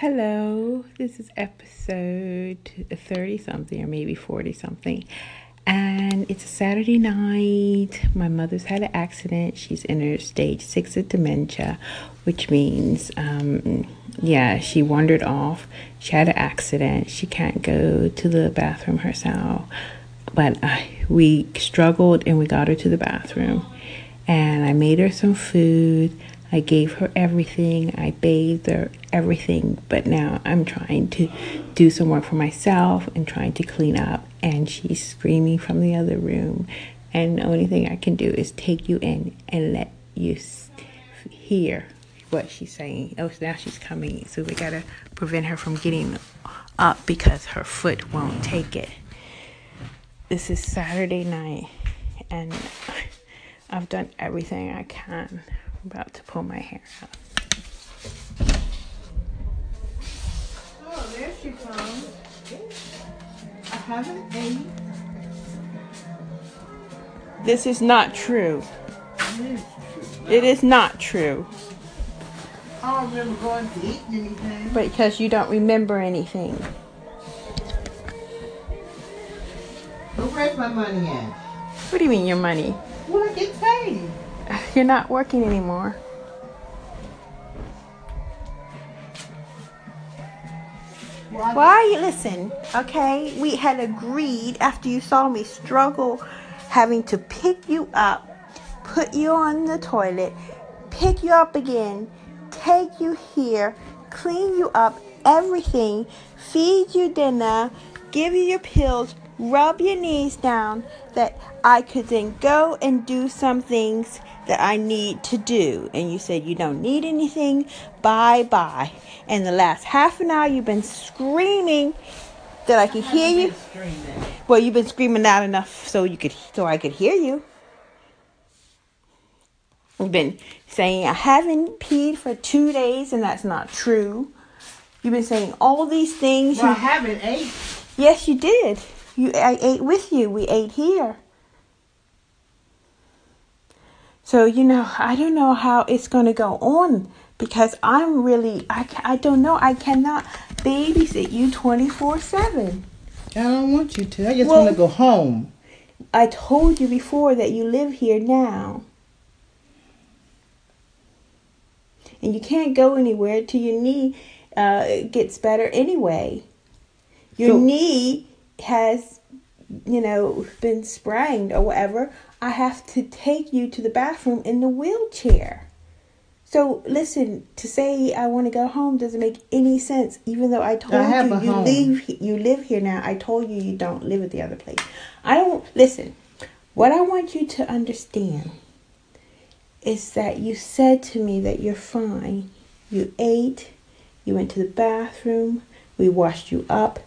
Hello, this is episode 30 something or maybe 40 something. And it's a Saturday night. My mother's had an accident. She's in her stage six of dementia, which means, um, yeah, she wandered off. She had an accident. She can't go to the bathroom herself. But uh, we struggled and we got her to the bathroom. And I made her some food. I gave her everything. I bathed her, everything. But now I'm trying to do some work for myself and trying to clean up. And she's screaming from the other room. And the only thing I can do is take you in and let you hear what she's saying. Oh, now she's coming. So we got to prevent her from getting up because her foot won't take it. This is Saturday night. And I've done everything I can about to pull my hair out. Oh, there she comes. I haven't ate. This is not true. It is not true. I don't remember going to eat anything. Because you don't remember anything. But where's my money at? What do you mean your money? You're not working anymore. Why listen? Okay, we had agreed after you saw me struggle having to pick you up, put you on the toilet, pick you up again, take you here, clean you up, everything, feed you dinner, give you your pills, rub your knees down, that I could then go and do some things that I need to do. And you said you don't need anything, bye bye. And the last half an hour you've been screaming that I could hear you. Screaming. Well, you've been screaming loud enough so you could so I could hear you. You've been saying I haven't peed for two days, and that's not true. You've been saying all these things. Well, I You- haven't ate. yes, you did. You, I ate with you. We ate here. So you know, I don't know how it's going to go on because I'm really, I, I don't know. I cannot babysit you twenty four seven. I don't want you to. I just Well- want to go home. I told you before that you live here now. And you can't go anywhere till your knee uh, gets better anyway. Your So- knee has, you know, been sprained or whatever. I have to take you to the bathroom in the wheelchair. So listen, to say I want to go home doesn't make any sense. Even though I told I you you home. live you live here now, I told you you don't live at the other place. I don't listen. What I want you to understand is that you said to me that you're fine. You ate, you went to the bathroom, we washed you up,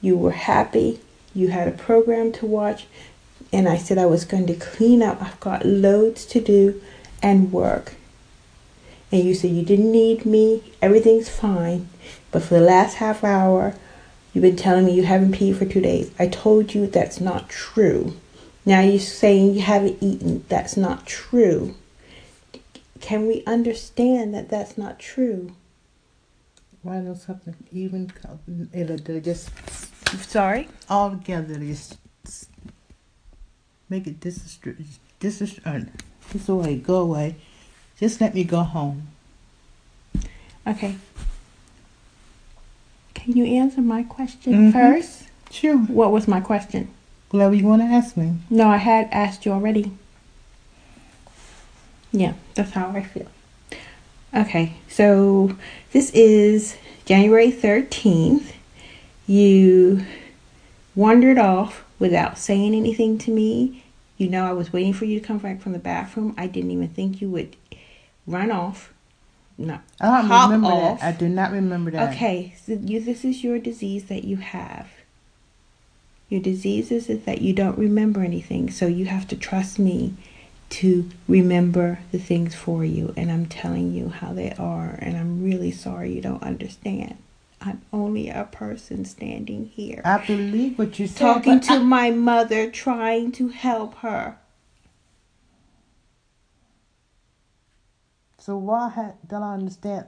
you were happy, you had a program to watch, and I said I was going to clean up. I've got loads to do and work. And you said you didn't need me, everything's fine. But for the last half hour, you've been telling me you haven't peed for two days. I told you that's not true. Now you're saying you haven't eaten. That's not true. Can we understand that that's not true? Why don't something even come? It'll just Sorry? all together. Just make it this this is uh, this away. Go away. Just let me go home. Okay. Can you answer my question Mhm. first? Sure. What was my question? Whatever you want to ask me. No, I had asked you already. Yeah, that's how I feel. Okay, so this is January 13th. You wandered off without saying anything to me. You know, I was waiting for you to come back from the bathroom. I didn't even think you would run off. No. Oh, I don't remember off. that. I do not remember that. Okay, so you, this is your disease that you have. Your disease is that you don't remember anything, so you have to trust me to remember the things for you. And I'm telling you how they are, and I'm really sorry you don't understand. I'm only a person standing here I believe what you said. talking to I- my mother, trying to help her. so why ha- don't I understand?